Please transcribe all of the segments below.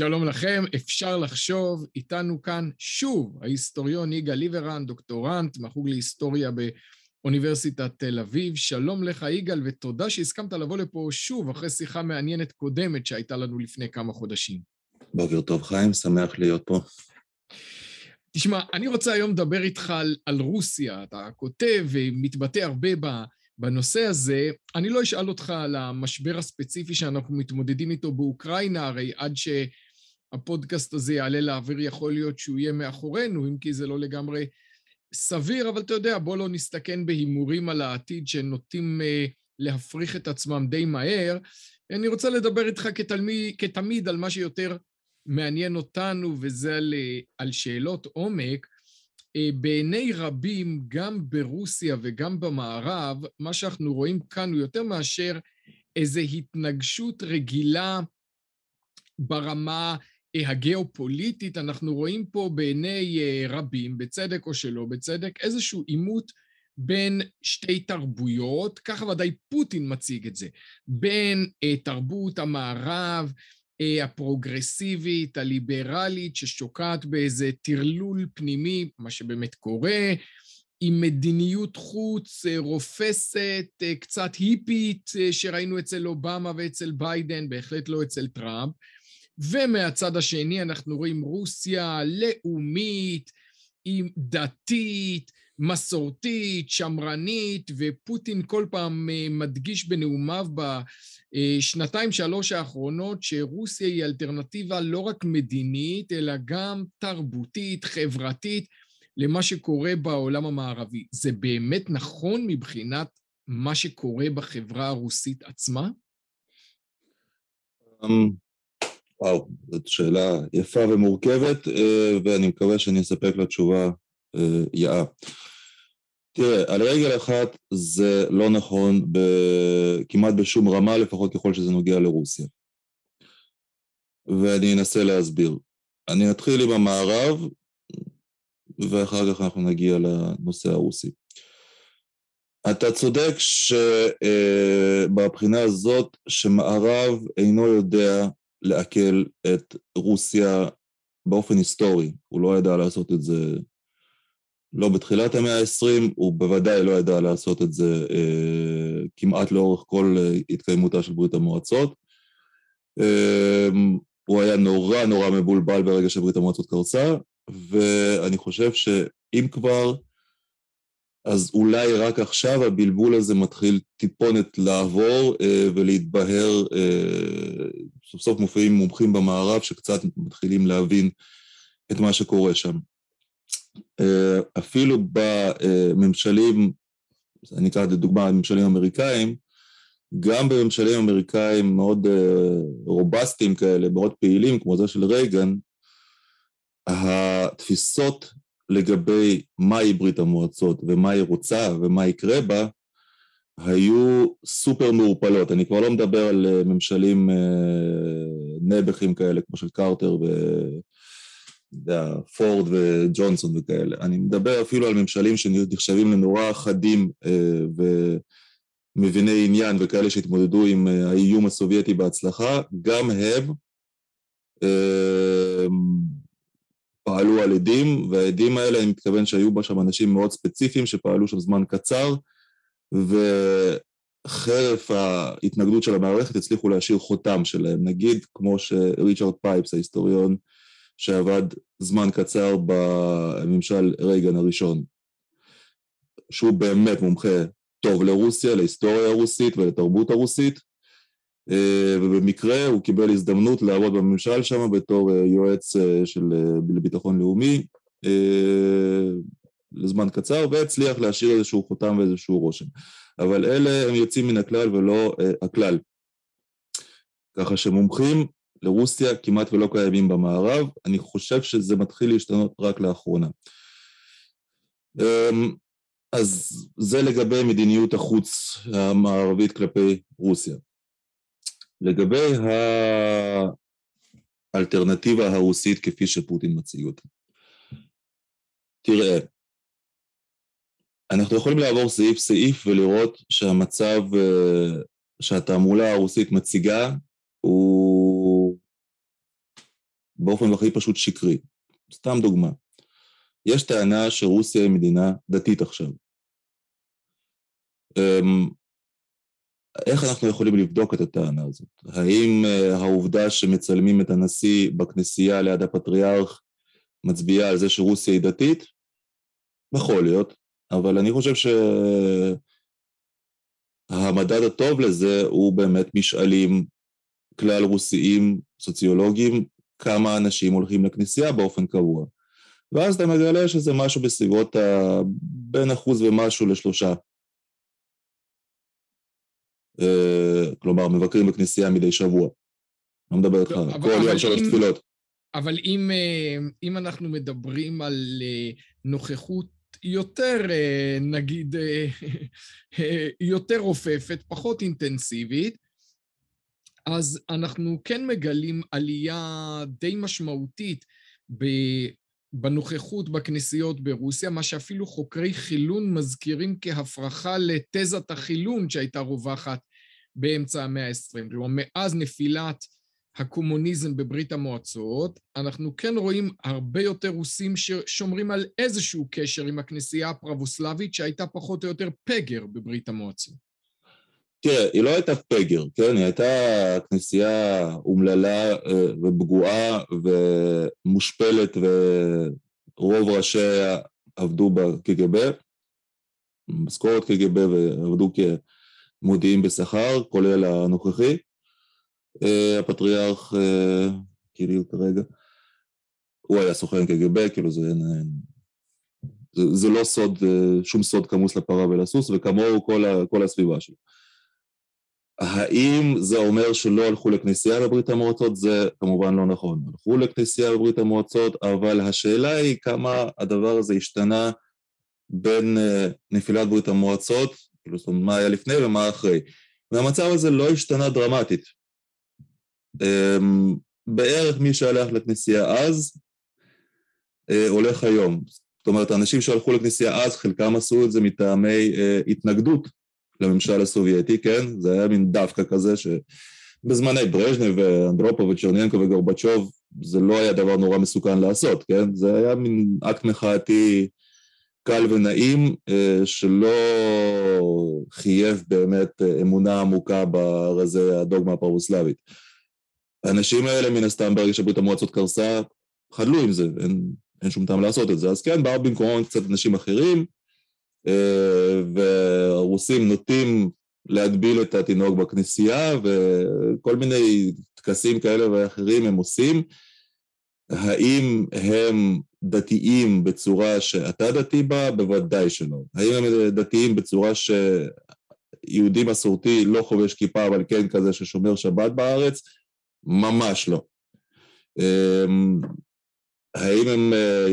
שלום לכם, אפשר לחשוב, איתנו כאן שוב ההיסטוריון יגאל ליברן, דוקטורנט מהחוג להיסטוריה באוניברסיטת תל אביב. שלום לך יגאל, ותודה שהסכמת לבוא לפה שוב אחרי שיחה מעניינת קודמת שהייתה לנו לפני כמה חודשים. בוקר טוב חיים, שמח להיות פה. תשמע, אני רוצה היום לדבר איתך על, על רוסיה. אתה כותב ומתבטא הרבה בנושא הזה. אני לא אשאל אותך על המשבר הספציפי שאנחנו מתמודדים איתו באוקראינה, הרי עד שהפודקאסט הזה יעלה לאוויר יכול להיות שהוא יהיה מאחורינו, אם כי זה לא לגמרי סביר, אבל אתה יודע, בוא לא נסתכן בהימורים על העתיד שנוטים uh, להפריך את עצמם די מהר. אני רוצה לדבר איתך כתלמיד, כתמיד על מה שיותר מעניין אותנו, וזה על, על שאלות עומק. אה, בעיני רבים, גם ברוסיה וגם במערב, מה שאנחנו רואים כאן הוא יותר מאשר איזו התנגשות רגילה ברמה אה, הגיאופוליטית. אנחנו רואים פה בעיני אה, רבים, בצדק או שלא בצדק, איזשהו עימות בין שתי תרבויות, ככה ודאי פוטין מציג את זה, בין תרבות המערב, הפרוגרסיבית, הליברלית, ששוקעת באיזה טרלול פנימי, מה שבאמת קורה, עם מדיניות חוץ אה, רופסת, אה, קצת היפית, אה, שראינו אצל אובמה ואצל ביידן, בהחלט לא אצל טראמפ. ומהצד השני אנחנו רואים רוסיה לאומית, עם דתית, מסורתית, שמרנית, ופוטין כל פעם מדגיש בנאומיו בשנתיים שלוש האחרונות שרוסיה היא אלטרנטיבה לא רק מדינית, אלא גם תרבותית, חברתית, למה שקורה בעולם המערבי. זה באמת נכון מבחינת מה שקורה בחברה הרוסית עצמה? וואו, זאת שאלה יפה ומורכבת, אה, ואני מקווה שאני אספק לה תשובה אה, יאה. תראה, על רגל אחת זה לא נכון ב... כמעט בשום רמה, לפחות ככל שזה נוגע לרוסיה. ואני אנסה להסביר. אני אתחיל עם המערב, ואחר כך אנחנו נגיע לנושא הרוסי. אתה צודק שבבחינה אה, הזאת שמערב אינו יודע לעכל את רוסיה באופן היסטורי, הוא לא ידע לעשות את זה לא בתחילת המאה ה-20, הוא בוודאי לא ידע לעשות את זה אה, כמעט לאורך כל אה, התקיימותה של ברית המועצות. אה, הוא היה נורא נורא מבולבל ברגע שברית המועצות קרסה, ואני חושב שאם כבר, אז אולי רק עכשיו הבלבול הזה מתחיל טיפונת לעבור אה, ולהתבהר, אה, סוף סוף מופיעים מומחים במערב שקצת מתחילים להבין את מה שקורה שם. אה, אפילו בממשלים, אני אקרא לדוגמה הממשלים האמריקאים, גם בממשלים אמריקאים מאוד אה, רובסטיים כאלה, מאוד פעילים, כמו זה של רייגן, התפיסות לגבי מהי ברית המועצות ומה היא רוצה ומה יקרה בה, היו סופר מעורפלות. אני כבר לא מדבר על אה, ממשלים נעבכים כאלה, כמו של קרטר יודע, פורד וג'ונסון וכאלה. אני מדבר אפילו על ממשלים שנחשבים לנורא חדים אה, ומביני עניין וכאלה שהתמודדו עם אה, האיום הסובייטי בהצלחה, גם הם אה, פעלו על עדים, והעדים האלה, אני מתכוון שהיו בה שם אנשים מאוד ספציפיים שפעלו שם זמן קצר, וחרף ההתנגדות של המערכת הצליחו להשאיר חותם שלהם, נגיד כמו שריצ'רד פייפס, ההיסטוריון, שעבד זמן קצר בממשל רייגן הראשון, שהוא באמת מומחה טוב לרוסיה, להיסטוריה הרוסית ולתרבות הרוסית, ובמקרה הוא קיבל הזדמנות לעבוד בממשל שם בתור אה, יועץ אה, של ביטחון לאומי לזמן קצר, והצליח להשאיר איזשהו חותם ואיזשהו רושם. אבל אלה הם יוצאים מן הכלל ולא הכלל. ככה שמומחים לרוסיה כמעט ולא קיימים במערב, אני חושב שזה מתחיל להשתנות רק לאחרונה. אמ, אז זה לגבי מדיניות החוץ המערבית כלפי רוסיה. לגבי האלטרנטיבה הרוסית כפי שפוטין מציג אותה. תראה, אנחנו יכולים לעבור סעיף סעיף ולראות שהמצב אה, שהתעמולה הרוסית מציגה הוא באופן הכי פשוט שקרי. סתם דוגמה. יש טענה שרוסיה היא מדינה דתית עכשיו. אמ, איך אנחנו יכולים לבדוק את הטענה הזאת? האם אה, העובדה שמצלמים את הנשיא בכנסייה ליד הפטריארך מצביעה על זה שרוסיה היא דתית? יכול להיות, אבל אני חושב שהמדד הטוב לזה הוא באמת משאלים כלל רוסיים, סוציולוגיים, כמה אנשים הולכים לכנסייה באופן קבוע. ואז אתה מגלה שזה משהו בסביבות ה... בין אחוז ומשהו לשלושה. אה, כלומר, מבקרים בכנסייה מדי שבוע. לא מדבר איתך, כל יום שלוש תפילות. אבל אם, אה, אם אנחנו מדברים על אה, נוכחות יותר, נגיד, יותר רופפת, פחות אינטנסיבית, אז אנחנו כן מגלים עלייה די משמעותית בנוכחות בכנסיות ברוסיה, מה שאפילו חוקרי חילון מזכירים כהפרחה לתזת החילון שהייתה רווחת באמצע המאה ה-20. כלומר, מאז נפילת הקומוניזם בברית המועצות, אנחנו כן רואים הרבה יותר רוסים ששומרים על איזשהו קשר עם הכנסייה הפרבוסלבית שהייתה פחות או יותר פגר בברית המועצות. תראה, היא לא הייתה פגר, כן? היא הייתה כנסייה אומללה אה, ופגועה ומושפלת ורוב ראשיה עבדו בקג"ב, משכורת קג"ב ועבדו כמודיעים בשכר, כולל הנוכחי. אה, הפטריארך קיריל כרגע, הוא היה סוכן קג"ב, כאילו זה, זה, זה לא סוד, אה, שום סוד כמוס לפרה ולסוס, וכמוהו כל, כל הסביבה שלו. האם זה אומר שלא הלכו לכנסייה בברית המועצות? זה כמובן לא נכון. הלכו לכנסייה בברית המועצות, אבל השאלה היא כמה הדבר הזה השתנה בין uh, נפילת ברית המועצות, כאילו זאת אומרת מה היה לפני ומה אחרי. והמצב הזה לא השתנה דרמטית. Um, בערך מי שהלך לכנסייה אז, uh, הולך היום. זאת אומרת, האנשים שהלכו לכנסייה אז, חלקם עשו את זה מטעמי uh, התנגדות לממשל הסובייטי, כן? זה היה מין דווקא כזה שבזמני ברז'נב ואנדרופו וצ'רניאנקו וגורבצ'וב זה לא היה דבר נורא מסוכן לעשות, כן? זה היה מין אקט מחאתי קל ונעים אה, שלא חייב באמת אה, אמונה עמוקה ברזי הדוגמה הפרבוסלבית. האנשים האלה מן הסתם ברגע שברית המועצות קרסה חדלו עם זה, אין, אין שום טעם לעשות את זה. אז כן, באו במקומם קצת אנשים אחרים, והרוסים נוטים להגביל את התינוק בכנסייה וכל מיני טקסים כאלה ואחרים הם עושים. האם הם דתיים בצורה שאתה דתי בה? בוודאי שלא. האם הם דתיים בצורה שיהודי מסורתי לא חובש כיפה אבל כן כזה ששומר שבת בארץ? ממש לא. אה, האם הם אה,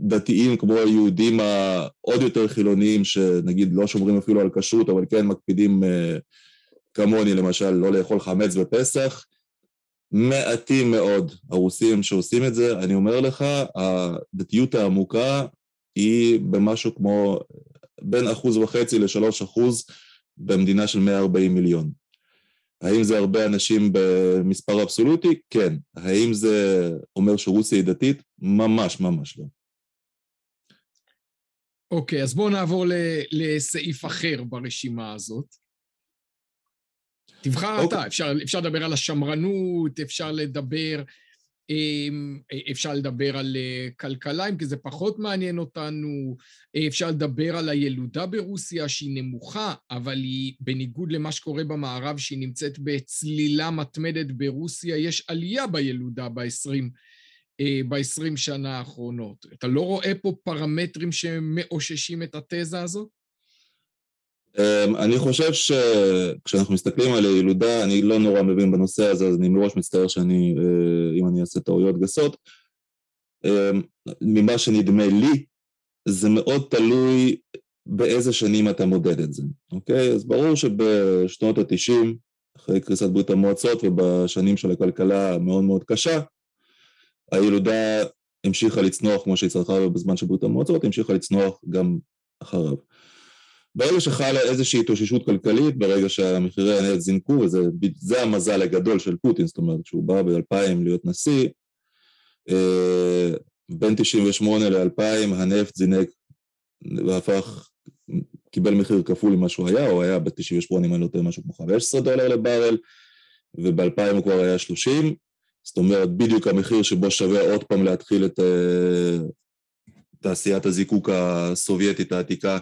דתיים כמו היהודים העוד יותר חילוניים, שנגיד לא שומרים אפילו על כשרות, אבל כן מקפידים אה, כמוני למשל לא לאכול חמץ בפסח, מעטים מאוד הרוסים שעושים את זה. אני אומר לך, הדתיות העמוקה היא במשהו כמו בין אחוז וחצי לשלוש אחוז במדינה של 140 מיליון. האם זה הרבה אנשים במספר אבסולוטי? כן. האם זה אומר שרוסיה היא דתית? ממש ממש לא. אוקיי, אז בואו נעבור לסעיף אחר ברשימה הזאת. תבחר אוקיי. אתה, אפשר, אפשר לדבר על השמרנות, אפשר לדבר, אמ, אפשר לדבר על אה, כלכלה, אם כי זה פחות מעניין אותנו, אפשר לדבר על הילודה ברוסיה שהיא נמוכה, אבל היא, בניגוד למה שקורה במערב, שהיא נמצאת בצלילה מתמדת ברוסיה, יש עלייה בילודה ב-20 אה, ב-20 שנה האחרונות. אתה לא רואה פה פרמטרים שמאוששים את התזה הזאת? אמ, אני חושב שכשאנחנו מסתכלים על הילודה, אני לא נורא מבין בנושא הזה, אז אני מראש מצטער שאני, אה, אם אני אעשה טעויות גסות. אמ, ממה שנדמה לי, זה מאוד תלוי באיזה שנים אתה מודד את זה, אוקיי? אז ברור שבשנות ה-90, אחרי קריסת ברית המועצות ובשנים של הכלכלה המאוד מאוד קשה, הילודה המשיכה לצנוח כמו שהיא צרכה בזמן של ברית המועצות, המשיכה לצנוח גם אחריו. ברגע שחלה איזושהי התאוששות כלכלית, ברגע שהמחירי הנפט זינקו, וזה המזל הגדול של פוטין, זאת אומרת, שהוא בא ב-2000 להיות נשיא, אה, בין 98 ל-2000 הנפט זינק והפך, קיבל מחיר כפול ממה שהוא היה, הוא היה ב-98 אם אני לא טועה משהו כמו 15 דולר לברל, וב-2000 הוא כבר היה 30, זאת אומרת בדיוק המחיר שבו שווה עוד פעם להתחיל את uh, תעשיית הזיקוק הסובייטית העתיקה,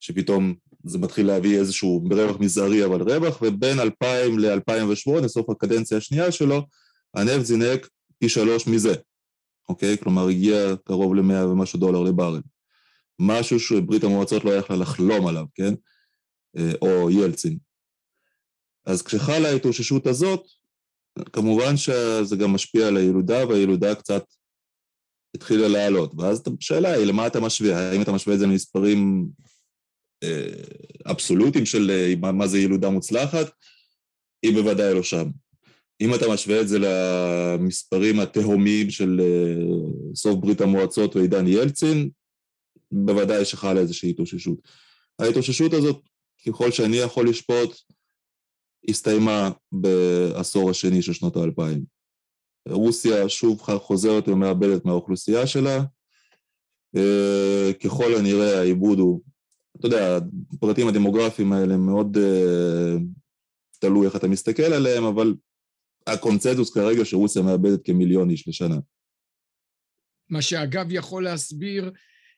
שפתאום זה מתחיל להביא איזשהו רווח מזערי אבל רווח, ובין 2000 ל-2008, סוף הקדנציה השנייה שלו, הנפט זינק פי שלוש מזה, אוקיי? כלומר הגיע קרוב ל-100 ומשהו דולר לברל. משהו שברית המועצות לא יכלה לחלום עליו, כן? אה, או ילצין. אז כשחלה ההתאוששות הזאת, כמובן שזה גם משפיע על הילודה, והילודה קצת התחילה לעלות. ואז השאלה היא, למה אתה משווה? האם אתה משווה את זה למספרים אה, אבסולוטיים של אה, מה זה ילודה מוצלחת? היא בוודאי לא שם. אם אתה משווה את זה למספרים התהומיים של סוף ברית המועצות ועידן ילצין, בוודאי שחלה איזושהי התאוששות. ההתאוששות הזאת, ככל שאני יכול לשפוט, הסתיימה בעשור השני של שנות האלפיים. רוסיה שוב חוזרת ומאבדת מהאוכלוסייה שלה. אה, ככל הנראה העיבוד הוא, אתה יודע, הפרטים הדמוגרפיים האלה מאוד uh, תלוי איך אתה מסתכל עליהם, אבל הקונצנזוס כרגע שרוסיה מאבדת כמיליון איש לשנה. מה שאגב יכול להסביר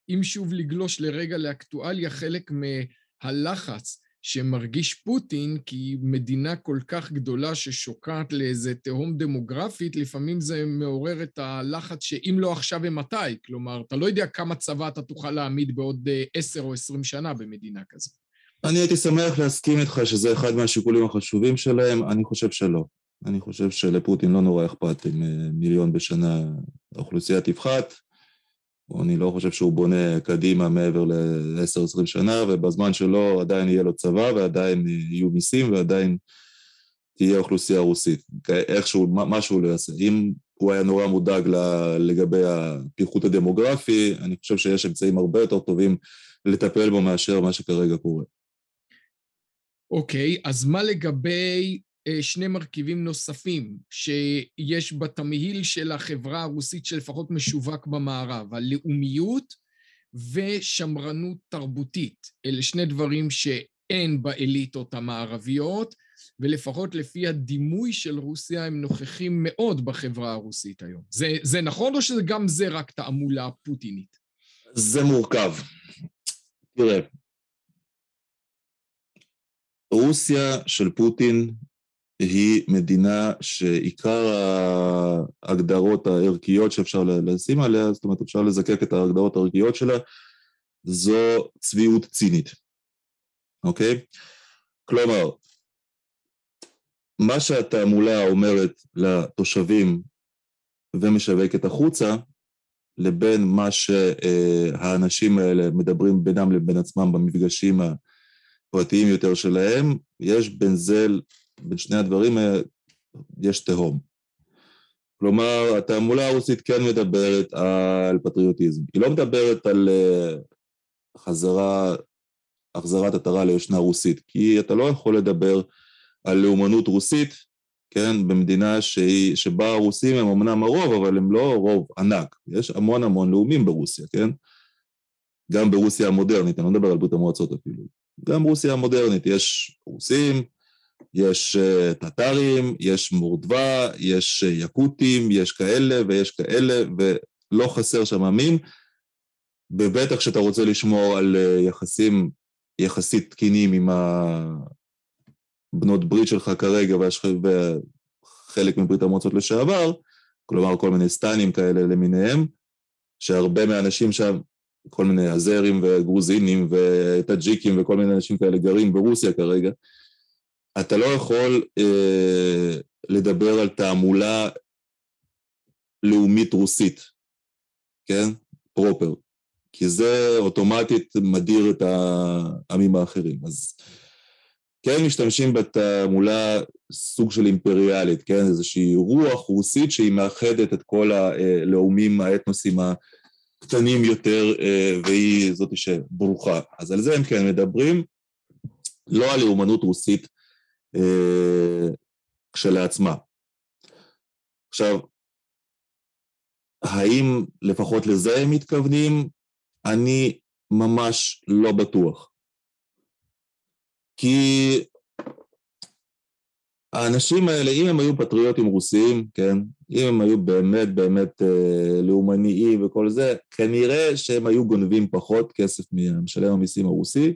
אם שוב לגלוש לרגע לאקטואליה, חלק מהלחץ שמרגיש פוטין, כי מדינה כל כך גדולה ששוקעת לאיזה תהום דמוגרפית, לפעמים זה מעורר את הלחץ שאם לא עכשיו ומתי. כלומר, אתה לא יודע כמה צבא אתה תוכל להעמיד בעוד אה, עשר או עשרים שנה במדינה כזאת. אני הייתי שמח להסכים איתך שזה אחד מהשיקולים החשובים שלהם, אני חושב שלא. אני חושב שלפוטין לא נורא אכפת אם אה, מיליון בשנה האוכלוסייה תפחת, אני לא חושב שהוא בונה קדימה מעבר ל-10-20 שנה, ובזמן שלו עדיין יהיה לו צבא, ועדיין יהיו מיסים, ועדיין תהיה אוכלוסייה רוסית. איכשהו, משהו לא יעשה. אם הוא היה נורא מודאג לגבי הפיחות הדמוגרפי, אני חושב שיש אמצעים הרבה יותר טובים לטפל בו מאשר מה שכרגע קורה. אוקיי, okay, אז מה לגבי שני מרכיבים נוספים שיש בתמהיל של החברה הרוסית שלפחות משווק במערב, הלאומיות ושמרנות תרבותית. אלה שני דברים שאין באליטות המערביות, ולפחות לפי הדימוי של רוסיה הם נוכחים מאוד בחברה הרוסית היום. זה, זה נכון או שגם זה רק תעמולה פוטינית? זה מורכב. תראה, רוסיה של פוטין היא מדינה שעיקר ההגדרות הערכיות שאפשר לשים עליה, זאת אומרת אפשר לזקק את ההגדרות הערכיות שלה, זו צביעות צינית, אוקיי? כלומר, מה שהתעמולה אומרת לתושבים ומשווקת החוצה, לבין מה שהאנשים האלה מדברים בינם לבין עצמם במפגשים הפרטיים יותר שלהם, יש בין זה בין שני הדברים יש תהום. כלומר, התעמולה הרוסית כן מדברת על פטריוטיזם. היא לא מדברת על אה, חזרה, החזרת עטרה ליושנה רוסית, כי אתה לא יכול לדבר על לאומנות רוסית, כן, במדינה שהיא, שבה הרוסים הם אמנם הרוב, אבל הם לא רוב ענק. יש המון המון לאומים ברוסיה, כן? גם ברוסיה המודרנית, אני לא מדבר על ברית המועצות אפילו. גם ברוסיה המודרנית, יש רוסים, יש אה, טטרים, יש מורדווה, יש אה, יקוטים, יש כאלה ויש כאלה, ולא חסר שם עמים, ובטח כשאתה רוצה לשמור על אה, יחסים יחסית תקינים עם הבנות ברית שלך כרגע וחלק מברית המועצות לשעבר, כלומר כל מיני סטנים כאלה למיניהם, שהרבה מהאנשים שם, כל מיני אזרים וגרוזינים וטאג'יקים וכל מיני אנשים כאלה גרים ברוסיה כרגע, אתה לא יכול אה, לדבר על תעמולה לאומית רוסית, כן? פרופר. כי זה אוטומטית מדיר את העמים האחרים. אז כן משתמשים בתעמולה סוג של אימפריאלית, כן? איזושהי רוח רוסית שהיא מאחדת את כל הלאומים, האתנוסים הקטנים יותר, אה, והיא זאת שברוכה. אז על זה הם כן מדברים, לא על לאומנות רוסית אה, כשלעצמה. עכשיו, האם לפחות לזה הם מתכוונים? אני ממש לא בטוח. כי האנשים האלה, אם הם היו פטריוטים רוסיים, כן, אם הם היו באמת באמת אה, לאומניים וכל זה, כנראה שהם היו גונבים פחות כסף ממשלם המיסים הרוסי,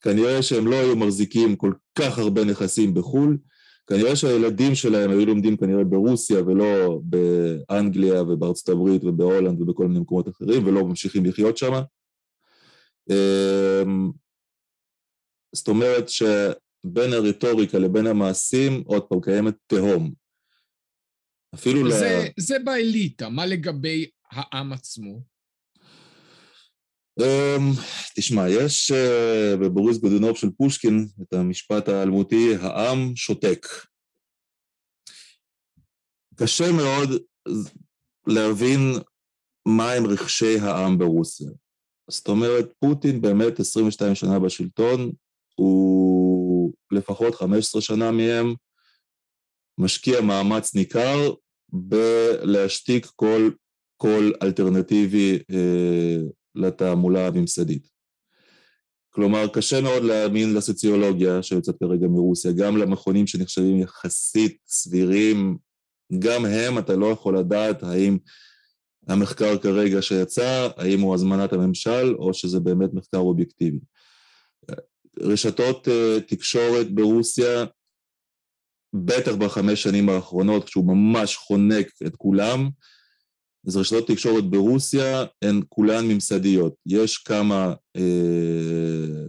כנראה שהם לא היו מחזיקים כל כך הרבה נכסים בחו"ל, כנראה שהילדים שלהם היו לומדים כנראה ברוסיה ולא באנגליה ובארצות הברית ובהולנד ובכל מיני מקומות אחרים ולא ממשיכים לחיות שם. אמ, זאת אומרת שבין הרטוריקה לבין המעשים, עוד פעם, קיימת תהום. אפילו ל... זה, זה באליטה, מה לגבי העם עצמו? Um, תשמע, יש uh, בבוריס גודונוב של פושקין את המשפט האלמותי, העם שותק. קשה מאוד להבין מהם רכשי העם ברוסיה. זאת אומרת, פוטין באמת 22 שנה בשלטון, הוא לפחות 15 שנה מהם משקיע מאמץ ניכר בלהשתיק כל קול אלטרנטיבי אה, לתעמולה הממסדית. כלומר, קשה מאוד להאמין לסוציולוגיה שיוצאת כרגע מרוסיה, גם למכונים שנחשבים יחסית סבירים, גם הם, אתה לא יכול לדעת האם המחקר כרגע שיצא, האם הוא הזמנת הממשל או שזה באמת מחקר אובייקטיבי. רשתות uh, תקשורת ברוסיה, בטח בחמש שנים האחרונות, כשהוא ממש חונק את כולם, אז רשתות תקשורת ברוסיה הן כולן ממסדיות. יש כמה אה,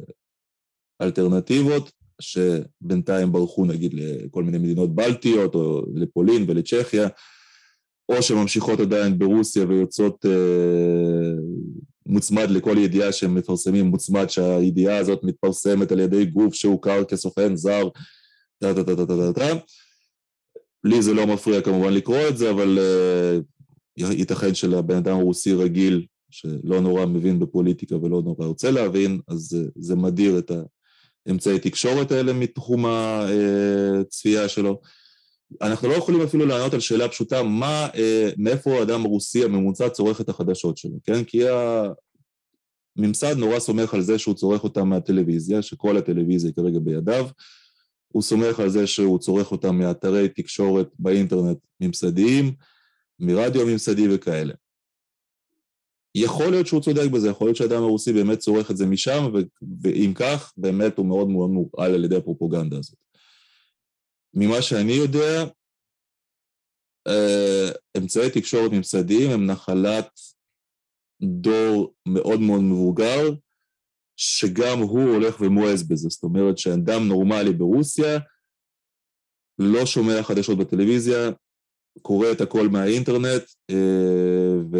אלטרנטיבות שבינתיים ברחו נגיד לכל מיני מדינות בלטיות או לפולין ולצ'כיה, או שממשיכות עדיין ברוסיה ויוצאות אה, מוצמד לכל ידיעה שהם מפרסמים, מוצמד שהידיעה הזאת מתפרסמת על ידי גוף שהוכר כסוכן זר, טה טה טה טה טה טה. לי זה לא מפריע כמובן לקרוא את זה, אבל אה, ייתכן שלבן אדם רוסי רגיל, שלא נורא מבין בפוליטיקה ולא נורא רוצה להבין, אז זה, זה מדיר את האמצעי תקשורת האלה מתחום הצפייה שלו. אנחנו לא יכולים אפילו לענות על שאלה פשוטה, מה, אה, מאיפה האדם הרוסי הממוצע צורך את החדשות שלו, כן? כי הממסד נורא סומך על זה שהוא צורך אותם מהטלוויזיה, שכל הטלוויזיה כרגע בידיו, הוא סומך על זה שהוא צורך אותם מאתרי תקשורת באינטרנט ממסדיים, מרדיו ממסדי וכאלה. יכול להיות שהוא צודק בזה, יכול להיות שהאדם הרוסי באמת צורך את זה משם, ואם כך, באמת הוא מאוד מאוד מורעל על ידי הפרופוגנדה הזאת. ממה שאני יודע, אה, אמצעי תקשורת ממסדיים הם נחלת דור מאוד מאוד מבוגר, שגם הוא הולך ומואס בזה. זאת אומרת שאדם נורמלי ברוסיה לא שומע חדשות בטלוויזיה, קורא את הכל מהאינטרנט, אה, ו,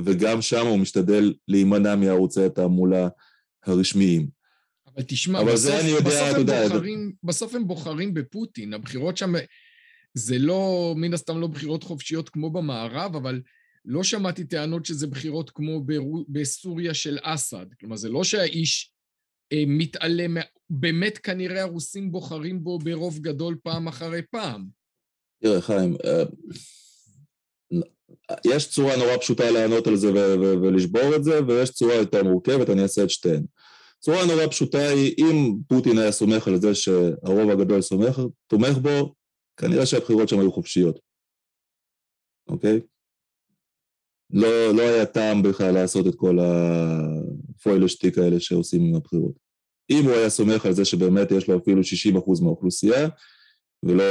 וגם שם הוא משתדל להימנע מערוצי התעמולה הרשמיים. אבל תשמע, אבל בסוף, יודע, בסוף, הם יודע, בוחרים, בסוף הם בוחרים בפוטין, הבחירות שם, זה לא, מן הסתם לא בחירות חופשיות כמו במערב, אבל לא שמעתי טענות שזה בחירות כמו ברו, בסוריה של אסד. כלומר, זה לא שהאיש אה, מתעלם, באמת כנראה הרוסים בוחרים בו ברוב גדול פעם אחרי פעם. תראה, חיים, אה, יש צורה נורא פשוטה לענות על זה ולשבור את זה, ויש צורה יותר מורכבת, אני אעשה את שתיהן. צורה נורא פשוטה היא, אם פוטין היה סומך על זה שהרוב הגדול סומך, תומך בו, כנראה שהבחירות שם היו חופשיות, אוקיי? לא, לא היה טעם בכלל לעשות את כל הפוילשטיק האלה שעושים עם הבחירות. אם הוא היה סומך על זה שבאמת יש לו אפילו 60% מהאוכלוסייה, ולא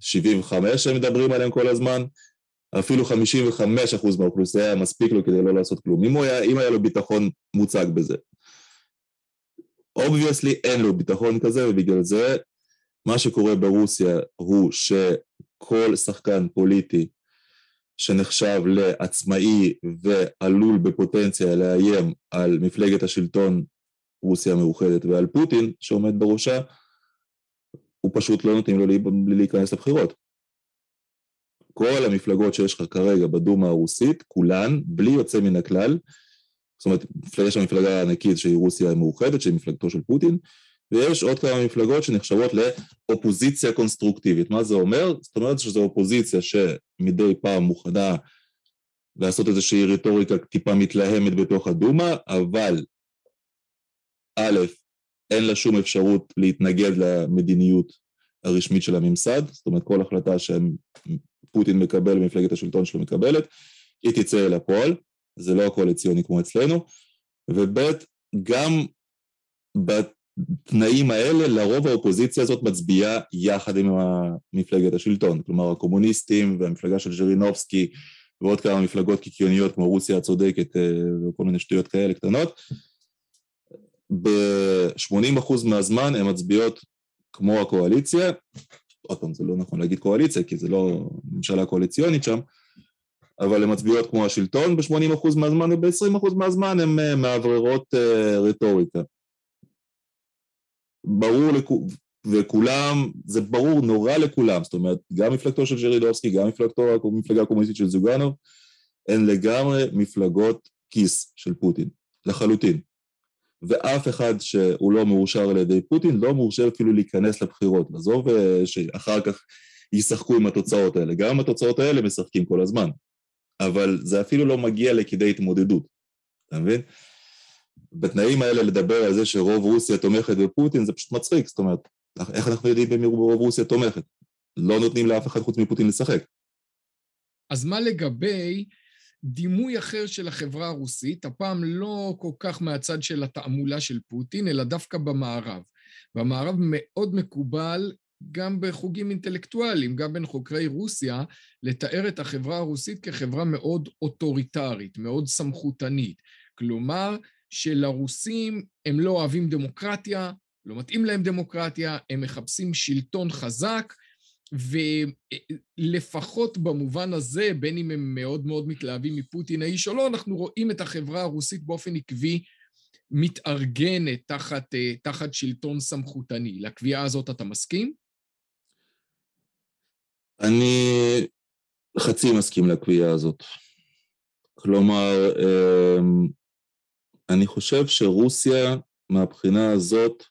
75 שהם מדברים עליהם כל הזמן, אפילו 55% מהאוכלוסייה היה מספיק לו כדי לא לעשות כלום. אם, היה, אם היה לו ביטחון מוצג בזה. obviously אין לו ביטחון כזה, ובגלל זה מה שקורה ברוסיה הוא שכל שחקן פוליטי שנחשב לעצמאי ועלול בפוטנציה לאיים על מפלגת השלטון רוסיה המאוחדת ועל פוטין שעומד בראשה, הוא פשוט לא נותנים לו להיכנס לבחירות. כל המפלגות שיש לך כרגע בדומה הרוסית, כולן, בלי יוצא מן הכלל, זאת אומרת, יש שם מפלגה ענקית שהיא רוסיה המאוחדת, שהיא מפלגתו של פוטין, ויש עוד כמה מפלגות שנחשבות לאופוזיציה קונסטרוקטיבית. מה זה אומר? זאת אומרת שזו אופוזיציה שמדי פעם מוכנה לעשות איזושהי רטוריקה טיפה מתלהמת בתוך הדומה, אבל א', אין לה שום אפשרות להתנגד למדיניות הרשמית של הממסד, זאת אומרת כל החלטה שפוטין מקבל ומפלגת השלטון שלו מקבלת, היא תצא אל הפועל, זה לא הקואליציוני כמו אצלנו, וב', גם בתנאים האלה לרוב האופוזיציה הזאת מצביעה יחד עם מפלגת השלטון, כלומר הקומוניסטים והמפלגה של ז'רינובסקי ועוד כמה מפלגות קיקיוניות כמו רוסיה הצודקת אה, וכל מיני שטויות כאלה קטנות, ב-80% מהזמן הן מצביעות כמו הקואליציה, עוד פעם זה לא נכון להגיד קואליציה כי זה לא ממשלה קואליציונית שם, אבל הן מצביעות כמו השלטון ב-80% מהזמן וב-20% מהזמן הן אה, מאווררות אה, רטוריקה. ברור לכולם, וכולם, זה ברור נורא לכולם, זאת אומרת, גם מפלגתו של ג'רידובסקי, גם מפלגתו, המפלגה הקומוניסטית של זוגנוב, הן לגמרי מפלגות כיס של פוטין, לחלוטין. ואף אחד שהוא לא מאושר על ידי פוטין לא מורשה אפילו להיכנס לבחירות. עזוב אה, שאחר כך ישחקו עם התוצאות האלה. גם התוצאות האלה משחקים כל הזמן. אבל זה אפילו לא מגיע לכדי התמודדות, אתה מבין? בתנאים האלה לדבר על זה שרוב רוסיה תומכת בפוטין זה פשוט מצחיק, זאת אומרת, איך אנחנו יודעים במי רוב רוסיה תומכת? לא נותנים לאף אחד חוץ מפוטין לשחק. אז מה לגבי דימוי אחר של החברה הרוסית, הפעם לא כל כך מהצד של התעמולה של פוטין, אלא דווקא במערב. במערב מאוד מקובל גם בחוגים אינטלקטואליים, גם בין חוקרי רוסיה, לתאר את החברה הרוסית כחברה מאוד אוטוריטרית, מאוד סמכותנית. כלומר, שלרוסים הם לא אוהבים דמוקרטיה, לא מתאים להם דמוקרטיה, הם מחפשים שלטון חזק, ולפחות במובן הזה, בין אם הם מאוד מאוד מתלהבים מפוטין האיש או לא, אנחנו רואים את החברה הרוסית באופן עקבי מתארגנת תחת, תחת שלטון סמכותני. לקביעה הזאת אתה מסכים? אני חצי מסכים לקביעה הזאת. כלומר, אמ, אני חושב שרוסיה, מהבחינה הזאת,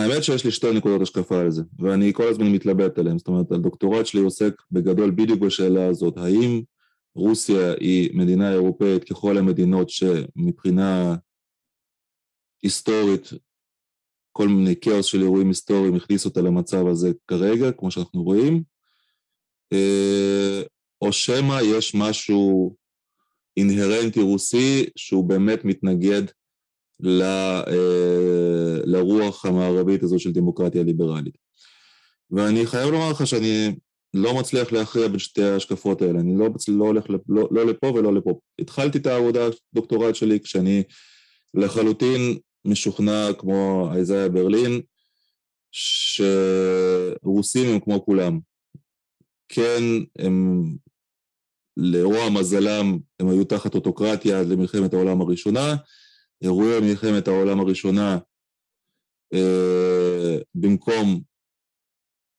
האמת שיש לי שתי נקודות השקפה על זה, ואני כל הזמן מתלבט עליהן. זאת אומרת, הדוקטורט שלי עוסק בגדול בדיוק בשאלה הזאת, האם רוסיה היא מדינה אירופאית ככל המדינות שמבחינה היסטורית, כל מיני כאוס של אירועים היסטוריים הכניס אותה למצב הזה כרגע, כמו שאנחנו רואים, אה, או שמא יש משהו אינהרנטי רוסי שהוא באמת מתנגד ל, אה, לרוח המערבית הזו של דמוקרטיה ליברלית. ואני חייב לומר לך שאני לא מצליח להכריע בין שתי ההשקפות האלה, אני לא, לא הולך לא, לא לפה ולא לפה. התחלתי את העבודה, הדוקטורט שלי, כשאני לחלוטין משוכנע כמו אייזאיה ברלין, שרוסים הם כמו כולם. כן, הם לרוע מזלם הם היו תחת אוטוקרטיה עד למלחמת העולם הראשונה, אירועי מלחמת העולם הראשונה אה, במקום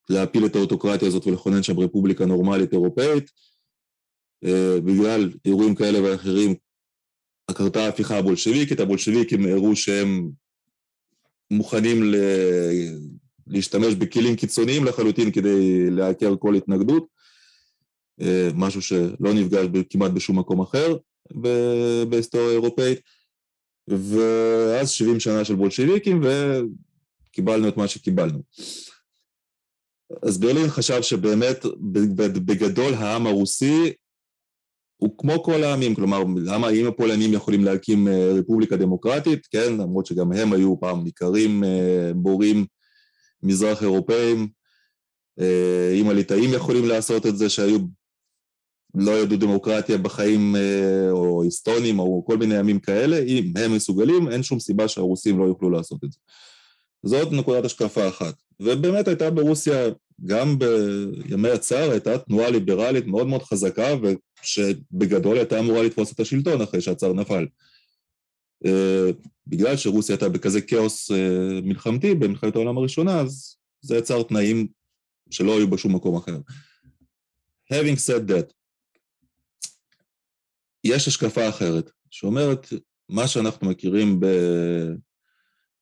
להפיל את האוטוקרטיה הזאת ולכונן שם רפובליקה נורמלית אירופאית, אה, בגלל אירועים כאלה ואחרים קרתה ההפיכה הבולשביקית, הבולשביקים הראו שהם מוכנים ל... להשתמש בכלים קיצוניים לחלוטין כדי לעקר כל התנגדות, אה, משהו שלא נפגש כמעט בשום מקום אחר בהיסטוריה האירופאית, ואז 70 שנה של בולשביקים וקיבלנו את מה שקיבלנו. אז ברלין חשב שבאמת בגדול העם הרוסי הוא כמו כל העמים, כלומר, למה האם הפולנים יכולים להקים אה, רפובליקה דמוקרטית, כן, למרות שגם הם היו פעם ניכרים אה, בורים מזרח אירופאים, אם הליטאים יכולים לעשות את זה, שהיו לא ידעו דמוקרטיה בחיים אה, או היסטונים או כל מיני ימים כאלה, אם הם מסוגלים, אין שום סיבה שהרוסים לא יוכלו לעשות את זה. זאת נקודת השקפה אחת. ובאמת הייתה ברוסיה, גם בימי הצער, הייתה תנועה ליברלית מאוד מאוד חזקה, ושבגדול הייתה אמורה לתפוס את השלטון אחרי שהצער נפל. אה, בגלל שרוסיה הייתה בכזה כאוס אה, מלחמתי במלחמת העולם הראשונה, אז זה יצר תנאים שלא היו בשום מקום אחר. Having said that, יש השקפה אחרת, שאומרת, מה שאנחנו מכירים ב...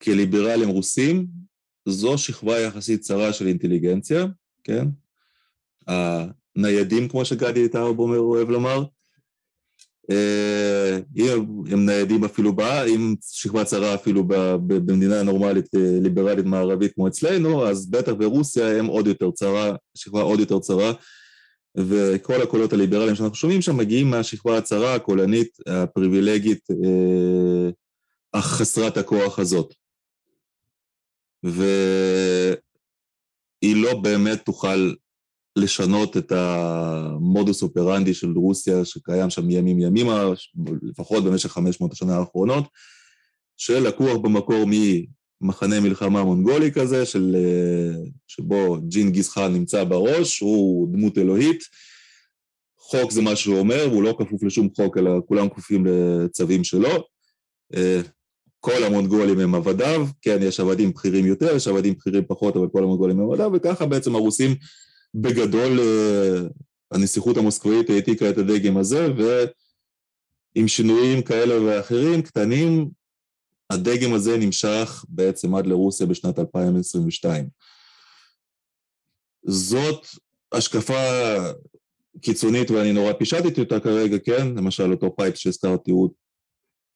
כליברלים רוסים, זו שכבה יחסית צרה של אינטליגנציה, כן? ניידים, כמו שגדי טאובומר אוהב לומר. אה, הם ניידים אפילו בה, אם שכבה צרה אפילו במדינה נורמלית ליברלית מערבית כמו אצלנו, אז בטח ברוסיה הם עוד יותר צרה, שכבה עוד יותר צרה, וכל הקולות הליברליים שאנחנו שומעים שם מגיעים מהשכבה הצרה, הקולנית, הפריבילגית, אך חסרת הכוח הזאת. והיא לא באמת תוכל לשנות את המודוס אופרנדי של רוסיה שקיים שם ימים ימימה, לפחות במשך 500 השנה האחרונות, שלקוח במקור ממחנה מלחמה מונגולי כזה, של, שבו ג'ינגיס חאן נמצא בראש, הוא דמות אלוהית. חוק זה מה שהוא אומר, הוא לא כפוף לשום חוק, אלא כולם כפופים לצווים שלו. כל המונגולים הם עבדיו, כן, יש עבדים בכירים יותר, יש עבדים בכירים פחות, אבל כל המונגולים הם עבדיו, וככה בעצם הרוסים בגדול, אה, הנסיכות המוסקבאית העתיקה את הדגם הזה, ועם שינויים כאלה ואחרים, קטנים, הדגם הזה נמשך בעצם עד לרוסיה בשנת 2022. זאת השקפה קיצונית ואני נורא פישטתי אותה כרגע, כן? למשל אותו פייפ שהזכרתי הוא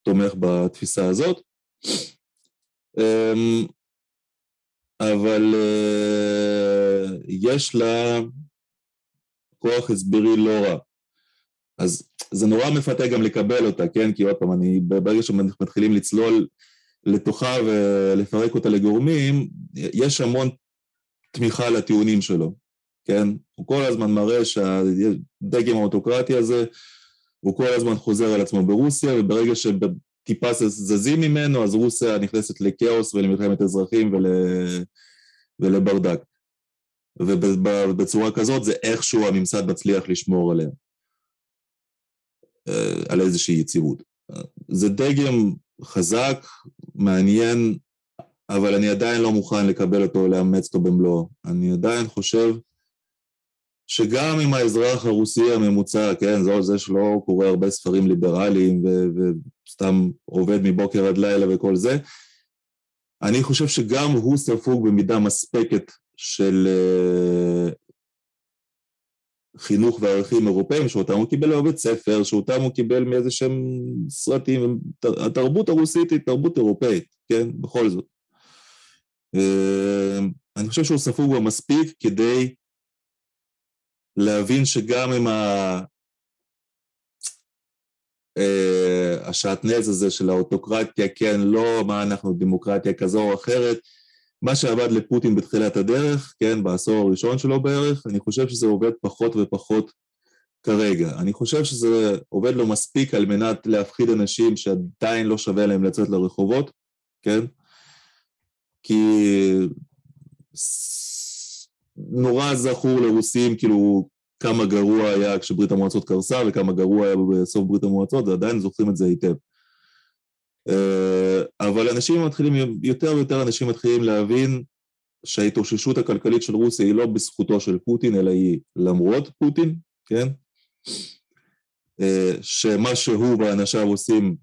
תומך בתפיסה הזאת. אמ, אבל אה, יש לה כוח הסברי לא רע. אז זה נורא מפתה גם לקבל אותה, כן? כי עוד פעם, אני, ברגע שמתחילים לצלול לתוכה ולפרק אותה לגורמים, יש המון תמיכה לטיעונים שלו, כן? הוא כל הזמן מראה שהדגם האוטוקרטי הזה, הוא כל הזמן חוזר על עצמו ברוסיה, וברגע טיפה זזים ממנו, אז רוסיה נכנסת לכאוס ולמלחמת אזרחים ול... ולברדק. ובצורה כזאת זה איכשהו הממסד מצליח לשמור עליה, אה, על איזושהי יציבות. זה דגם חזק, מעניין, אבל אני עדיין לא מוכן לקבל אותו, או לאמץ אותו במלואו. אני עדיין חושב שגם אם האזרח הרוסי הממוצע, כן, זה, זה שלא קורא הרבה ספרים ליברליים וסתם עובד מבוקר עד לילה וכל זה, אני חושב שגם הוא ספוג במידה מספקת של uh, חינוך וערכים אירופאים, שאותם הוא קיבל בבית ספר, שאותם הוא קיבל מאיזה שהם סרטים, התרבות הרוסית היא תרבות אירופאית, כן, בכל זאת. Uh, אני חושב שהוא ספוג במספיק כדי להבין שגם אם ה... Uh, השעטנז הזה של האוטוקרטיה, כן, לא מה אנחנו דמוקרטיה כזו או אחרת, מה שעבד לפוטין בתחילת הדרך, כן, בעשור הראשון שלו בערך, אני חושב שזה עובד פחות ופחות כרגע. אני חושב שזה עובד לו מספיק על מנת להפחיד אנשים שעדיין לא שווה להם לצאת לרחובות, כן? כי נורא זכור לרוסים, כאילו, כמה גרוע היה כשברית המועצות קרסה וכמה גרוע היה בסוף ברית המועצות, ועדיין זוכרים את זה היטב. אה, אבל אנשים מתחילים, יותר ויותר אנשים מתחילים להבין שההתאוששות הכלכלית של רוסיה היא לא בזכותו של פוטין, אלא היא למרות פוטין, כן? אה, שמה שהוא ואנשיו עושים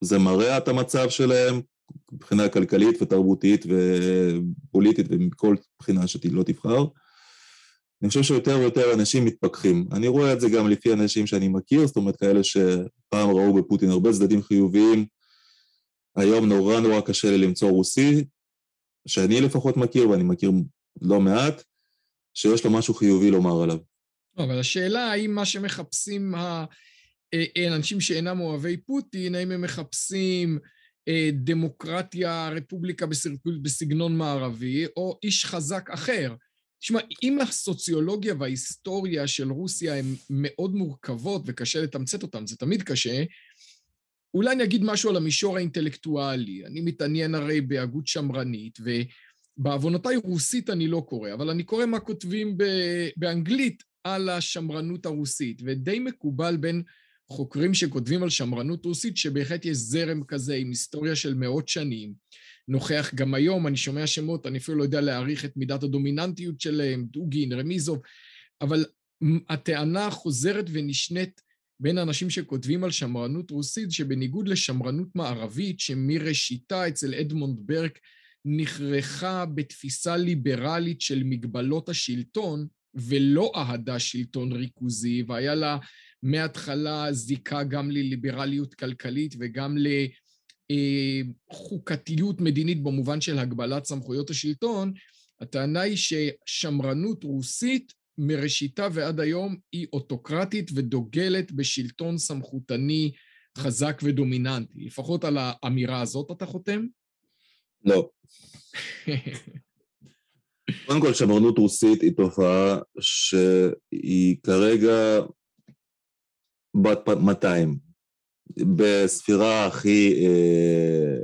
זה מראה את המצב שלהם מבחינה כלכלית ותרבותית ופוליטית ומכל בחינה שלא תבחר. אני חושב שיותר ויותר אנשים מתפכחים. אני רואה את זה גם לפי אנשים שאני מכיר, זאת אומרת כאלה שפעם ראו בפוטין הרבה צדדים חיוביים, היום נורא נורא קשה לי למצוא רוסי, שאני לפחות מכיר, ואני מכיר לא מעט, שיש לו משהו חיובי לומר עליו. לא, אבל השאלה האם מה שמחפשים האנשים שאינם אוהבי פוטין, האם הם מחפשים אה, דמוקרטיה, רפובליקה בסגנון מערבי, או איש חזק אחר. תשמע, אם הסוציולוגיה וההיסטוריה של רוסיה הן מאוד מורכבות וקשה לתמצת אותן, זה תמיד קשה, אולי אני אגיד משהו על המישור האינטלקטואלי. אני מתעניין הרי בהגות שמרנית, ובעוונותיי רוסית אני לא קורא, אבל אני קורא מה כותבים באנגלית על השמרנות הרוסית, ודי מקובל בין חוקרים שכותבים על שמרנות רוסית, שבהחלט יש זרם כזה עם היסטוריה של מאות שנים. נוכח גם היום, אני שומע שמות, אני אפילו לא יודע להעריך את מידת הדומיננטיות שלהם, דוגין, רמיזוב, אבל הטענה חוזרת ונשנית בין האנשים שכותבים על שמרנות רוסית, שבניגוד לשמרנות מערבית, שמראשיתה אצל אדמונד ברק נכרכה בתפיסה ליברלית של מגבלות השלטון, ולא אהדה שלטון ריכוזי, והיה לה מההתחלה זיקה גם לליברליות כלכלית וגם לחוקתיות מדינית במובן של הגבלת סמכויות השלטון, הטענה היא ששמרנות רוסית מראשיתה ועד היום היא אוטוקרטית ודוגלת בשלטון סמכותני חזק ודומיננטי. לפחות על האמירה הזאת אתה חותם? לא. קודם כל, שמרנות רוסית היא תופעה שהיא כרגע בת 200. בספירה הכי, אה,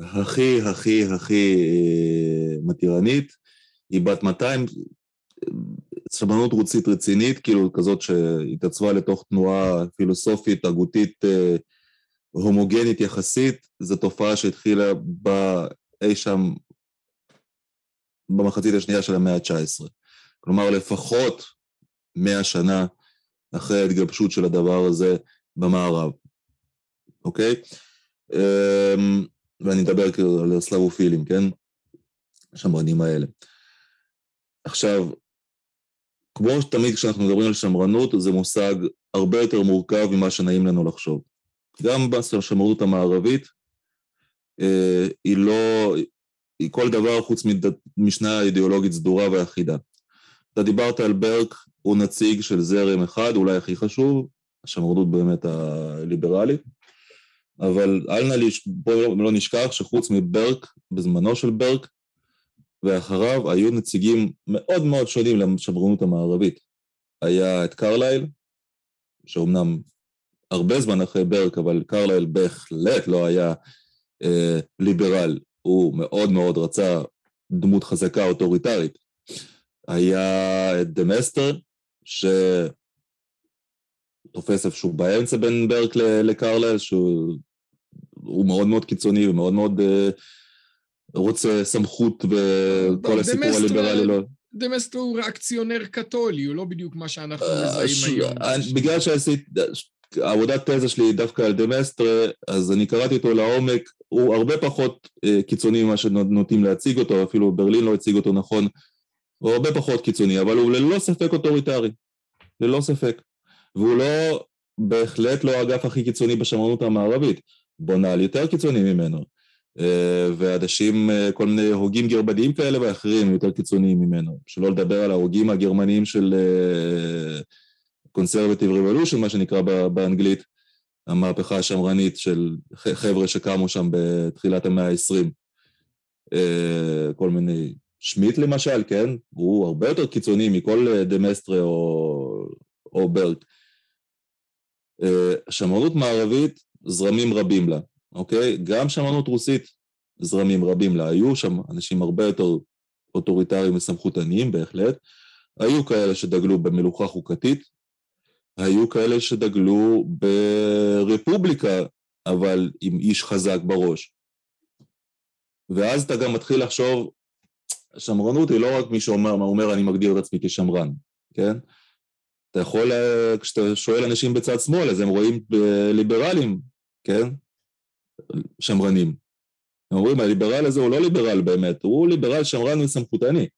הכי, הכי, הכי אה, מתירנית, היא בת 200, שמרנות רוסית רצינית, כאילו כזאת שהתעצבה לתוך תנועה פילוסופית, הגותית, אה, הומוגנית יחסית, זו תופעה שהתחילה באי שם במחצית השנייה של המאה ה-19. כלומר, לפחות מאה שנה אחרי ההתגבשות של הדבר הזה במערב, אוקיי? אמ, ואני אדבר כאילו על הסלבופילים, כן? השמרנים האלה. עכשיו, כמו שתמיד כשאנחנו מדברים על שמרנות, זה מושג הרבה יותר מורכב ממה שנעים לנו לחשוב. גם בשמרנות המערבית, אה, היא לא, היא כל דבר חוץ ממשנה אידיאולוגית סדורה ואחידה. אתה דיברת על ברק, הוא נציג של זרם אחד, אולי הכי חשוב, השמרנות באמת הליברלית, אבל אל נא, בואו לא נשכח שחוץ מברק, בזמנו של ברק, ואחריו היו נציגים מאוד מאוד שונים לשמרנות המערבית. היה את קרלייל, שאומנם הרבה זמן אחרי ברק, אבל קרלייל בהחלט לא היה אה, ליברל, הוא מאוד מאוד רצה דמות חזקה אוטוריטרית. היה את דה מסטר, שתופס איפשהו באמצע בין ברק לקרלייל, שהוא מאוד מאוד קיצוני ומאוד מאוד uh, רוצה סמכות וכל הסיפור הליברלי לא... דה מסטר הוא ריאקציונר קתולי, הוא לא בדיוק מה שאנחנו אה, מזהים היום. בגלל שעשית, העבודת תזה שלי היא דווקא על דה מסטר, אז אני קראתי אותו לעומק, הוא הרבה פחות קיצוני ממה שנוטים להציג אותו, אפילו ברלין לא הציג אותו נכון. הוא הרבה פחות קיצוני, אבל הוא ללא ספק אוטוריטרי, ללא ספק. והוא לא, בהחלט לא האגף הכי קיצוני בשמרנות המערבית, בונאלד יותר קיצוני ממנו. אה, ואנשים, אה, כל מיני הוגים גרמניים כאלה ואחרים יותר קיצוניים ממנו. שלא לדבר על ההוגים הגרמניים של קונסרבטיב אה, רבולושן, מה שנקרא באנגלית, המהפכה השמרנית של חבר'ה שקמו שם בתחילת המאה ה-20. כל מיני שמיט למשל, כן? הוא הרבה יותר קיצוני מכל דמסטרה או, או ברק. שמרנות מערבית, זרמים רבים לה, אוקיי? גם שמרנות רוסית, זרמים רבים לה. היו שם אנשים הרבה יותר אוטוריטריים וסמכותניים בהחלט. היו כאלה שדגלו במלוכה חוקתית, היו כאלה שדגלו ברפובליקה, אבל עם איש חזק בראש. ואז אתה גם מתחיל לחשוב שמרנות היא לא רק מי שאומר, מה אומר אני מגדיר את עצמי כשמרן, כן? אתה יכול, אה, כשאתה שואל אנשים בצד שמאל, אז הם רואים ליברלים, כן? שמרנים. הם אומרים, הליברל הזה הוא לא ליברל באמת, הוא ליברל שמרן וסמכותני.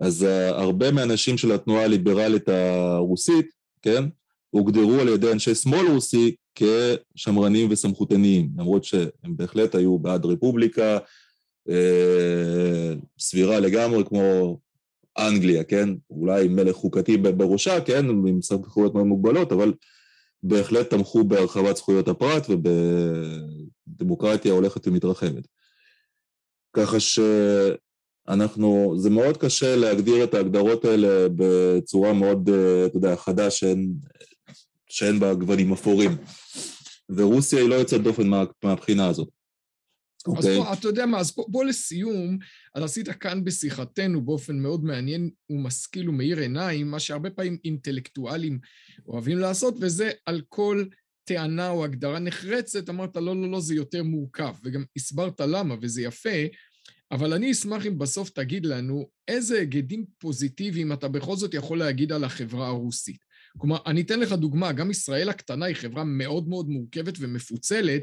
אז uh, הרבה מהאנשים של התנועה הליברלית הרוסית, כן, הוגדרו על ידי אנשי שמאל רוסי כשמרנים וסמכותניים, למרות שהם בהחלט היו בעד רפובליקה, אה, סבירה לגמרי כמו אנגליה, כן? אולי מלך חוקתי בראשה, כן? עם סמכויות מאוד מוגבלות, אבל בהחלט תמכו בהרחבת זכויות הפרט ובדמוקרטיה הולכת ומתרחבת. ככה שאנחנו, זה מאוד קשה להגדיר את ההגדרות האלה בצורה מאוד, אה, אתה יודע, חדה שאין, שאין בה גוונים אפורים. ורוסיה היא לא יוצאת דופן מה, מהבחינה הזאת. Okay. אז אוקיי. פה, אתה יודע מה, אז בוא, בוא לסיום, אז עשית כאן בשיחתנו באופן מאוד מעניין ומשכיל ומאיר עיניים, מה שהרבה פעמים אינטלקטואלים אוהבים לעשות, וזה על כל טענה או הגדרה נחרצת, אמרת, לא, לא, לא, זה יותר מורכב, וגם הסברת למה, וזה יפה, אבל אני אשמח אם בסוף תגיד לנו איזה היגדים פוזיטיביים אתה בכל זאת יכול להגיד על החברה הרוסית. כלומר, אני אתן לך דוגמה, גם ישראל הקטנה היא חברה מאוד מאוד מורכבת ומפוצלת,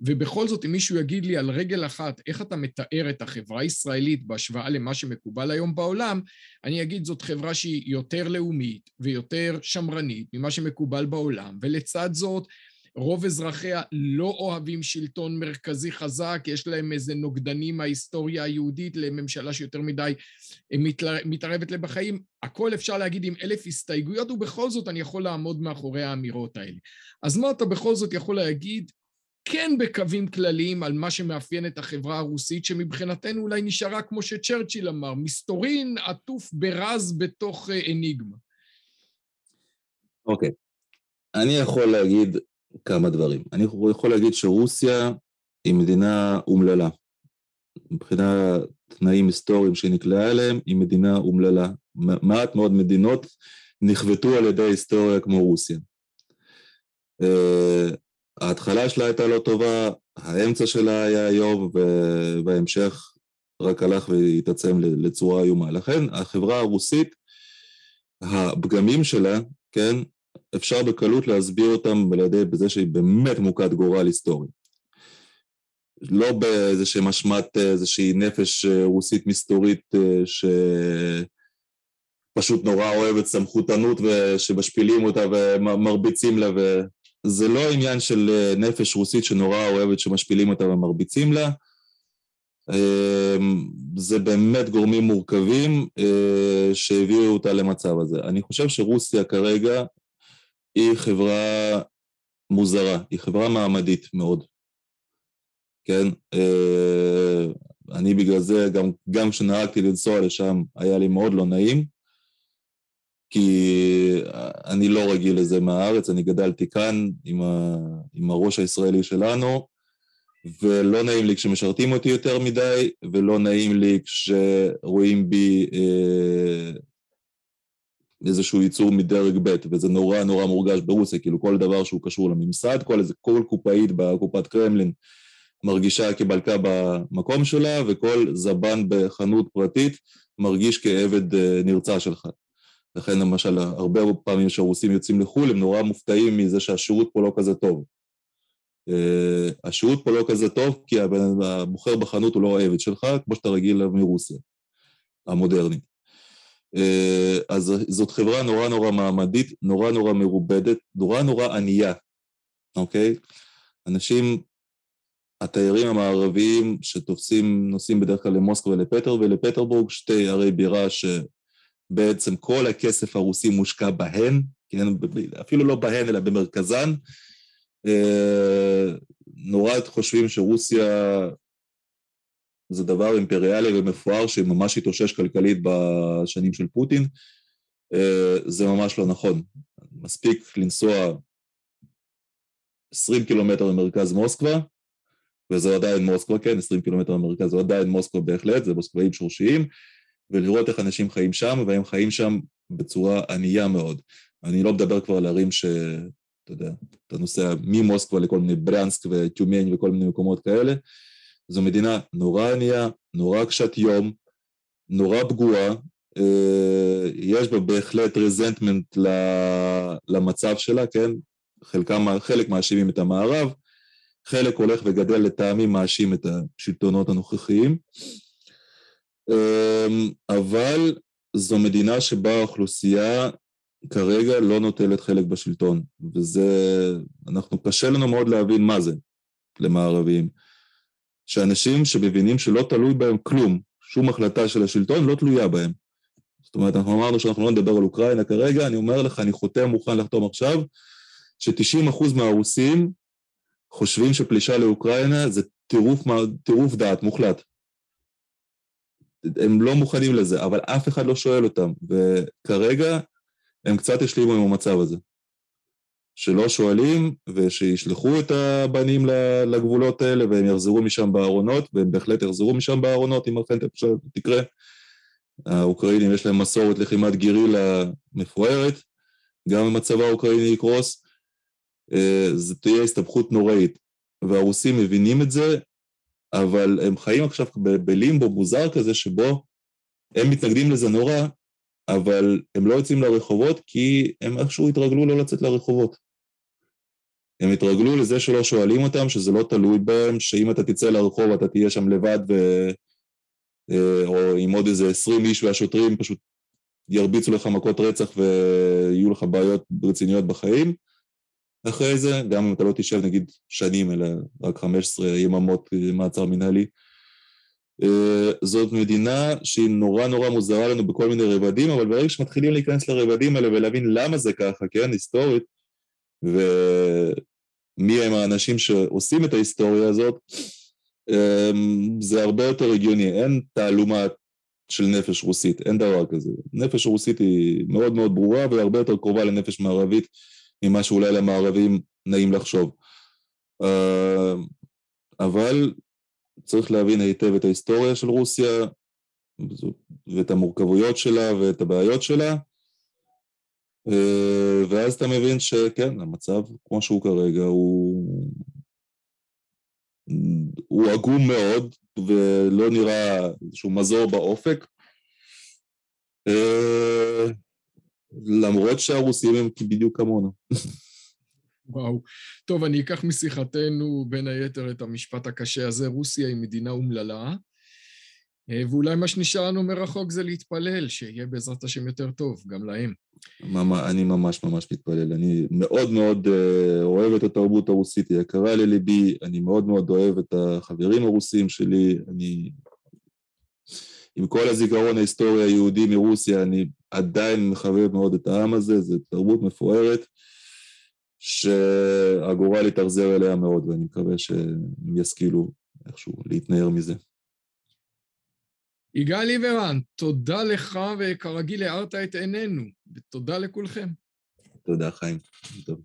ובכל זאת, אם מישהו יגיד לי על רגל אחת, איך אתה מתאר את החברה הישראלית בהשוואה למה שמקובל היום בעולם, אני אגיד זאת חברה שהיא יותר לאומית ויותר שמרנית ממה שמקובל בעולם, ולצד זאת, רוב אזרחיה לא אוהבים שלטון מרכזי חזק, יש להם איזה נוגדנים מההיסטוריה היהודית לממשלה שיותר מדי מתערבת להם בחיים. הכל אפשר להגיד עם אלף הסתייגויות, ובכל זאת אני יכול לעמוד מאחורי האמירות האלה. אז מה אתה בכל זאת יכול להגיד כן בקווים כלליים על מה שמאפיין את החברה הרוסית, שמבחינתנו אולי נשארה כמו שצ'רצ'יל אמר, מסתורין עטוף ברז בתוך אה, אניגמה. אוקיי. Okay. אני יכול להגיד כמה דברים. אני יכול להגיד שרוסיה היא מדינה אומללה. מבחינת תנאים היסטוריים שנקלעה אליהם, היא מדינה אומללה. מעט מאוד מדינות נכבטו על ידי היסטוריה כמו רוסיה. Uh, ההתחלה שלה הייתה לא טובה, האמצע שלה היה איוב, ובהמשך רק הלך והתעצם לצורה איומה. לכן החברה הרוסית, הפגמים שלה, כן, אפשר בקלות להסביר אותם על ידי בזה שהיא באמת מוכת גורל היסטורי. לא באיזושהי משמעת איזושהי נפש אה, רוסית מסתורית אה, שפשוט נורא אוהבת סמכותנות ושמשפילים אותה ומרביצים לה וזה לא עניין של אה, נפש רוסית שנורא אוהבת שמשפילים אותה ומרביצים לה זה באמת גורמים מורכבים שהביאו אותה למצב הזה. אני חושב שרוסיה כרגע היא חברה מוזרה, היא חברה מעמדית מאוד, כן? אה, אני בגלל זה, גם, גם כשנהגתי לנסוע לשם, היה לי מאוד לא נעים, כי אני לא רגיל לזה מהארץ, אני גדלתי כאן עם, ה, עם הראש הישראלי שלנו, ולא נעים לי כשמשרתים אותי יותר מדי, ולא נעים לי כשרואים בי אה, איזשהו ייצור מדרג ב', וזה נורא נורא מורגש ברוסיה, כאילו כל דבר שהוא קשור לממסד, כל איזה כל קופאית בקופת קרמלין מרגישה כבלקה במקום שלה, וכל זבן בחנות פרטית מרגיש כעבד אה, נרצע שלך. לכן למשל, הרבה פעמים שהרוסים יוצאים לחו"ל, הם נורא מופתעים מזה שהשירות פה לא כזה טוב. Uh, השירות פה לא כזה טוב, כי המוכר בחנות הוא לא העבד שלך, כמו שאתה רגיל מרוסיה המודרנית. אה, אז זאת חברה נורא נורא מעמדית, נורא נורא מרובדת, נורא נורא ענייה, אוקיי? אנשים, התיירים המערביים שתופסים, נוסעים בדרך כלל למוסקבה ולפטר ולפטרבורג, שתי ערי בירה שבעצם כל הכסף הרוסי מושקע בהן, כן? אפילו לא בהן אלא במרכזן. אה, נורא חושבים שרוסיה זה דבר אימפריאלי ומפואר שממש התאושש כלכלית בשנים של פוטין, אה, זה ממש לא נכון. מספיק לנסוע 20 קילומטר ממרכז מוסקבה, וזה עדיין מוסקבה, כן, 20 קילומטר ממרכז, זה עדיין מוסקבה בהחלט, זה מוסקבאים שורשיים, ולראות איך אנשים חיים שם, והם חיים שם בצורה ענייה מאוד. אני לא מדבר כבר על ערים ש... אתה יודע, אתה נוסע ממוסקבה לכל מיני ברנסק וטיומני וכל מיני מקומות כאלה, זו מדינה נורא ענייה, נורא קשת יום, נורא פגועה, אה, יש בה בהחלט רזנטמנט למצב שלה, כן? חלקם, חלק מאשימים את המערב, חלק הולך וגדל לטעמי מאשים את השלטונות הנוכחיים, אמ, אבל זו מדינה שבה האוכלוסייה כרגע לא נוטלת חלק בשלטון, וזה, אנחנו, קשה לנו מאוד להבין מה זה למערבים. שאנשים שמבינים שלא תלוי בהם כלום, שום החלטה של השלטון לא תלויה בהם. זאת אומרת, אנחנו אמרנו שאנחנו לא נדבר על אוקראינה כרגע, אני אומר לך, אני חותם, מוכן לחתום עכשיו, ש-90% מהרוסים חושבים שפלישה לאוקראינה זה טירוף, טירוף דעת מוחלט. הם לא מוכנים לזה, אבל אף אחד לא שואל אותם, וכרגע הם קצת השלימו עם המצב הזה. שלא שואלים ושישלחו את הבנים לגבולות האלה והם יחזרו משם בארונות, והם בהחלט יחזרו משם בארונות אם אכן תקרה. האוקראינים יש להם מסורת לחימת גירילה מפוארת, גם אם הצבא האוקראיני יקרוס, אה, זו תהיה הסתבכות נוראית. והרוסים מבינים את זה, אבל הם חיים עכשיו בלימבו מוזר כזה שבו הם מתנגדים לזה נורא, אבל הם לא יוצאים לרחובות כי הם איכשהו התרגלו לא לצאת לרחובות. הם התרגלו לזה שלא שואלים אותם, שזה לא תלוי בהם, שאם אתה תצא לרחוב אתה תהיה שם לבד ו... אה, או עם עוד איזה עשרים איש והשוטרים פשוט ירביצו לך מכות רצח ויהיו לך בעיות רציניות בחיים. אחרי זה, גם אם אתה לא תשב נגיד שנים, אלא רק 15 יממות מעצר מנהלי, אה, זאת מדינה שהיא נורא נורא מוזרה לנו בכל מיני רבדים, אבל ברגע שמתחילים להיכנס לרבדים האלה ולהבין למה זה ככה, כן, היסטורית, ומי הם האנשים שעושים את ההיסטוריה הזאת, אה, זה הרבה יותר הגיוני, אין תעלומה של נפש רוסית, אין דבר כזה. נפש רוסית היא מאוד מאוד ברורה והרבה יותר קרובה לנפש מערבית ממה שאולי למערבים נעים לחשוב. אה, אבל צריך להבין היטב את ההיסטוריה של רוסיה ואת המורכבויות שלה ואת הבעיות שלה, ואז אתה מבין שכן, המצב כמו שהוא כרגע הוא, הוא עגום מאוד ולא נראה איזשהו מזור באופק. אה, למרות שהרוסים הם בדיוק כמונו. וואו. טוב, אני אקח משיחתנו בין היתר את המשפט הקשה הזה, רוסיה היא מדינה אומללה, אה, ואולי מה שנשאר לנו מרחוק זה להתפלל, שיהיה בעזרת השם יותר טוב, גם להם. אני ממש ממש מתפלל. אני מאוד מאוד uh, אוהב את התרבות הרוסית, היא יקרה לליבי, אני מאוד מאוד אוהב את החברים הרוסים שלי, אני... עם כל הזיכרון ההיסטורי היהודי מרוסיה, אני עדיין מחבב מאוד את העם הזה, זו תרבות מפוארת. שהגורל יתאכזר אליה מאוד, ואני מקווה שהם ישכילו איכשהו להתנער מזה. יגאל ליברן, תודה לך, וכרגיל הארת את עינינו, ותודה לכולכם. תודה, חיים. טוב.